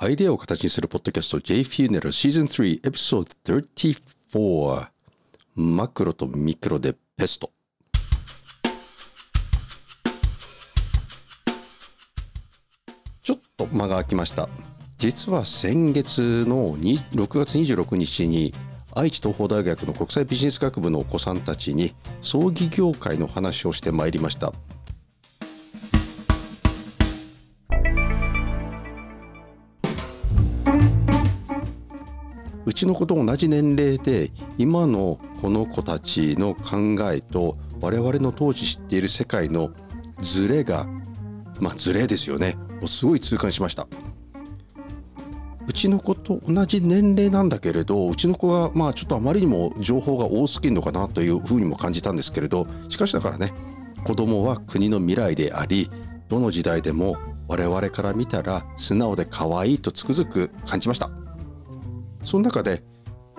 アイデアを形にするポッドキャスト J Funeral Season 3エピソード34マクロとミクロでペスト。ちょっと間が空きました。実は先月の6月26日に愛知東邦大学の国際ビジネス学部のお子さんたちに葬儀業界の話をしてまいりました。うちの子と同じ年齢で今のこの子たちの考えと我々の当時知っている世界のズレがまあズレですよね。もうすごい痛感しました。うちの子と同じ年齢なんだけれどうちの子がまあちょっとあまりにも情報が多すぎるのかなというふうにも感じたんですけれどしかしだからね子供は国の未来でありどの時代でも我々から見たら素直で可愛いとつくづく感じました。その中で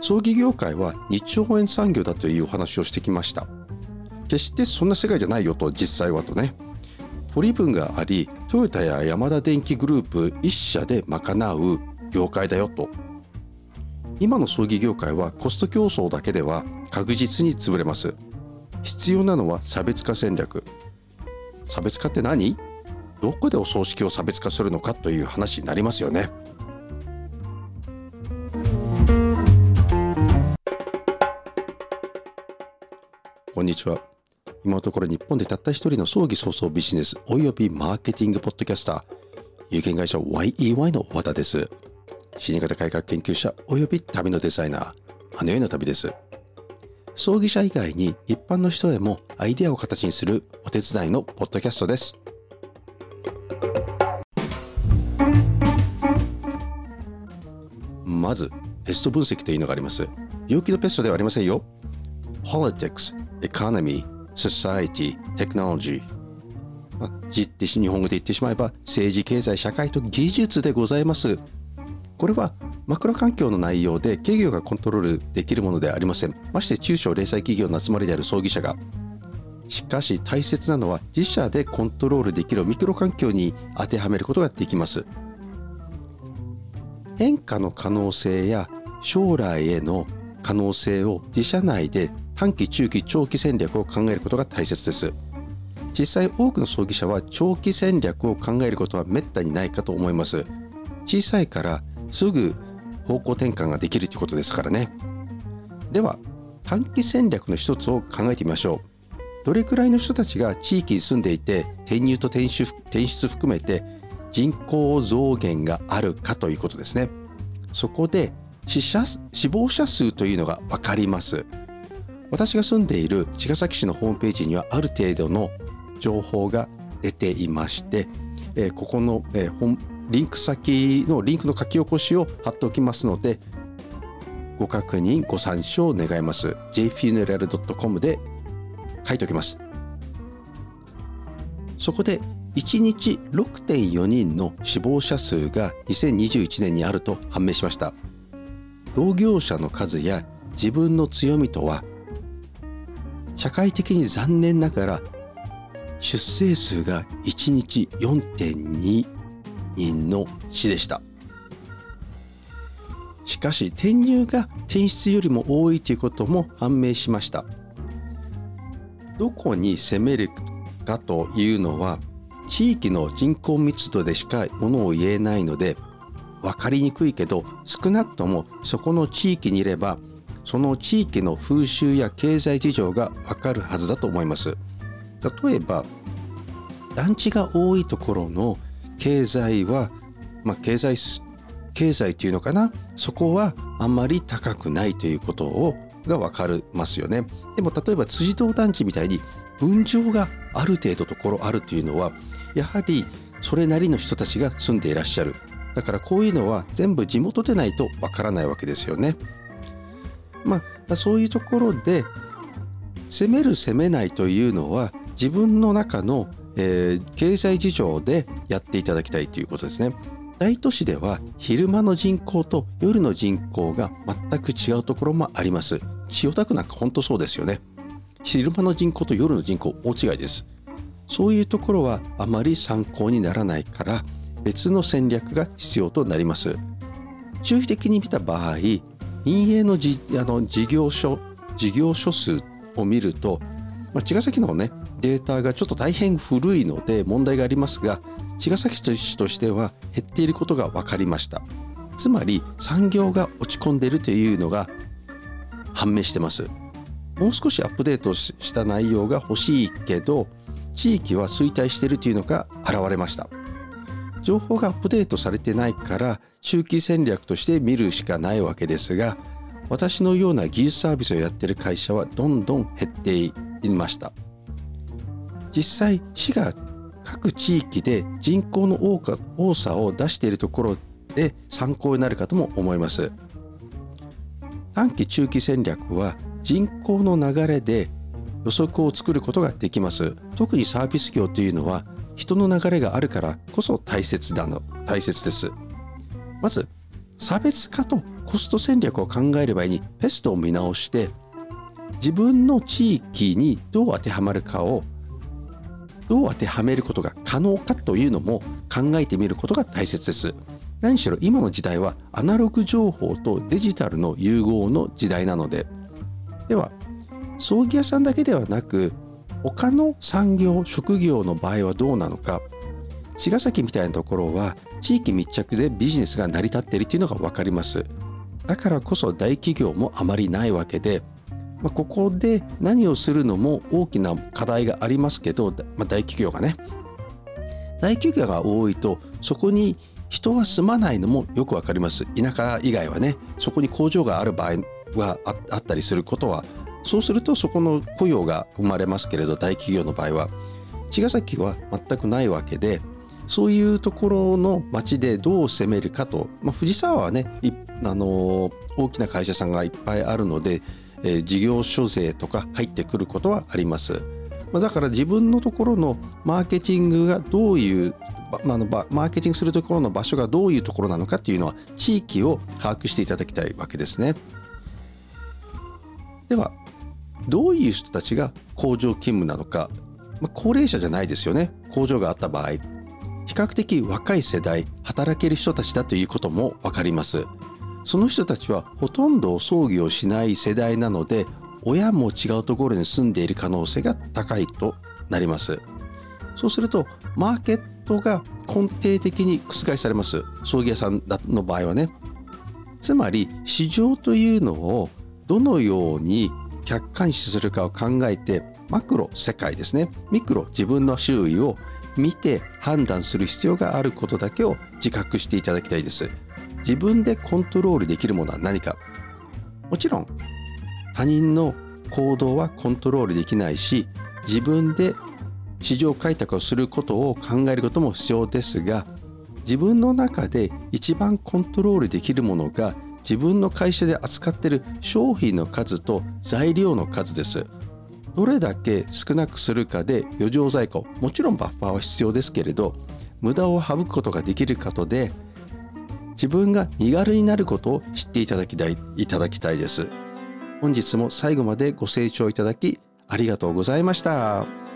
葬儀業界は2兆円産業だというお話をしてきました。決してそんな世界じゃないよと実際はとね。取り分がありトヨタやヤマダ電機グループ1社で賄う業界だよと。今の葬儀業界はコスト競争だけでは確実に潰れます。必要なのは差別化戦略。差別化って何？どこでお葬式を差別化するのかという話になりますよね。にちは。今のところ日本でたった一人の葬儀早々ビジネスおよびマーケティングポッドキャスター有限会社 YEY の和田です。死に方改革研究者および旅のデザイナーあのような旅です。葬儀者以外に一般の人でもアイデアを形にするお手伝いのポッドキャストです。まずペスト分析というのがあります。病気のペストではありませんよ。Politics, Economy, Society, Technology. まあ、じって日本語で言ってしまえば政治経済社会と技術でございます。これはマクロ環境の内容で企業がコントロールできるものではありません。まして中小零細企業の集まりである葬儀社が。しかし大切なのは自社でコントロールできるミクロ環境に当てはめることができます。変化の可能性や将来への可能性を自社内で短期中期長期戦略を考えることが大切です。実際多くの葬儀社は長期戦略を考えることはめったにないかと思います。小さいからすぐ方向転換ができるということですからね。では短期戦略の一つを考えてみましょう。どれくらいの人たちが地域に住んでいて転入と転出転出含めて人口増減があるかということですね。そこで死者死亡者数というのが分かります。私が住んでいる茅ヶ崎市のホームページにはある程度の情報が出ていまして、えー、ここの、えー、リンク先のリンクの書き起こしを貼っておきますのでご確認ご参照願います。jfuneral.com で書いておきます。そこで1日6.4人の死亡者数が2021年にあると判明しました。同業者の数や自分の強みとは社会的に残念ながら出生数が1日4.2人の死でした。しかし転入が転出よりも多いということも判明しました。どこに攻めるかというのは地域の人口密度でしかものを言えないので分かりにくいけど少なくともそこの地域にいればその地域の風習や経済事情が分かるはずだと思います。例えば団地が多いところの経済は、まあ、経済経済というのかな？そこはあんまり高くないということをが分かりますよね。でも例えば辻堂団地みたいに分譲がある程度ところあるというのはやはりそれなりの人たちが住んでいらっしゃる。だからこういうのは全部地元でないとわからないわけですよね。まあそういうところで攻める攻めないというのは自分の中の、えー、経済事情でやっていただきたいということですね。大都市では昼間の人口と夜の人口が全く違うところもあります。千代田区なんか本当そうですよね。昼間の人口と夜の人口大違いです。そういうところはあまり参考にならないから別の戦略が必要となります中期的に見た場合陰営のじあの事業所事業所数を見ると、まあ、茅ヶ崎のねデータがちょっと大変古いので問題がありますが茅ヶ崎市としては減っていることが分かりました。つまり産業が落ち込んでいるというのが判明してます。もう少しアップデートした内容が欲しいけど地域は衰退しているというのが現れました。情報がアップデートされてないから中期戦略として見るしかないわけですが私のような技術サービスをやっている会社はどんどん減っていました。実際市が各地域で人口の多さを出しているところで参考になるかとも思います。短期中期戦略は人口の流れで予測を作ることができます。特にサービス業というのは人の流れがあるからこそ大切だの大切です。まず差別化とコスト戦略を考える場合にペストを見直して自分の地域にどう当てはまるかをどう当てはめることが可能かというのも考えてみることが大切です。何しろ今の時代はアナログ情報とデジタルの融合の時代なので。では葬儀屋さんだけではなく他の産業職業の場合はどうなのか茅ヶ崎みたいなところは地域密着でビジネスが成り立っているというのが分かります。だからこそ大企業もあまりないわけで、まあ、ここで何をするのも大きな課題がありますけど、まあ、大企業がね。大企業が多いとそこに人は住まないのもよくわかります。田舎以外はねそこに工場がある場合はあったりすることはそうするとそこの雇用が生まれますけれど大企業の場合は茅ヶ崎は全くないわけでそういうところの町でどう攻めるかと、まあ、藤沢はねあの大きな会社さんがいっぱいあるので、えー、事業所税とか入ってくることはあります。ま、だから自分のところのマーケティングがどういうまあ、のマーケティングするところの場所がどういうところなのかっていうのは地域を把握していただきたいわけですね。ではどういう人たちが工場勤務なのか、まあ、高齢者じゃないですよね。工場があった場合。比較的若い世代働ける人たちだということも分かります。その人たちはほとんど葬儀をしない世代なので親も違うところに住んでいる可能性が高いとなります。そうするとマーケットが根底的に覆されます。葬儀屋さんの場合はね。つまり市場というのをどのように客観視するかを考えてマクロ世界ですね。ミクロ自分の周囲を見て判断する必要があることだけを自覚していただきたいです。自分でコントロールできるものは何か。もちろん他人の行動はコントロールできないし自分で市場開拓をすることを考えることも必要ですが自分の中で一番コントロールできるものが自分の会社で扱っている商品の数と材料の数です。どれだけ少なくするかで余剰在庫もちろんバッファーは必要ですけれど無駄を省くことができることで自分が身軽になることを知っていただきたいいただきたいです。本日も最後までご清聴いただきありがとうございました。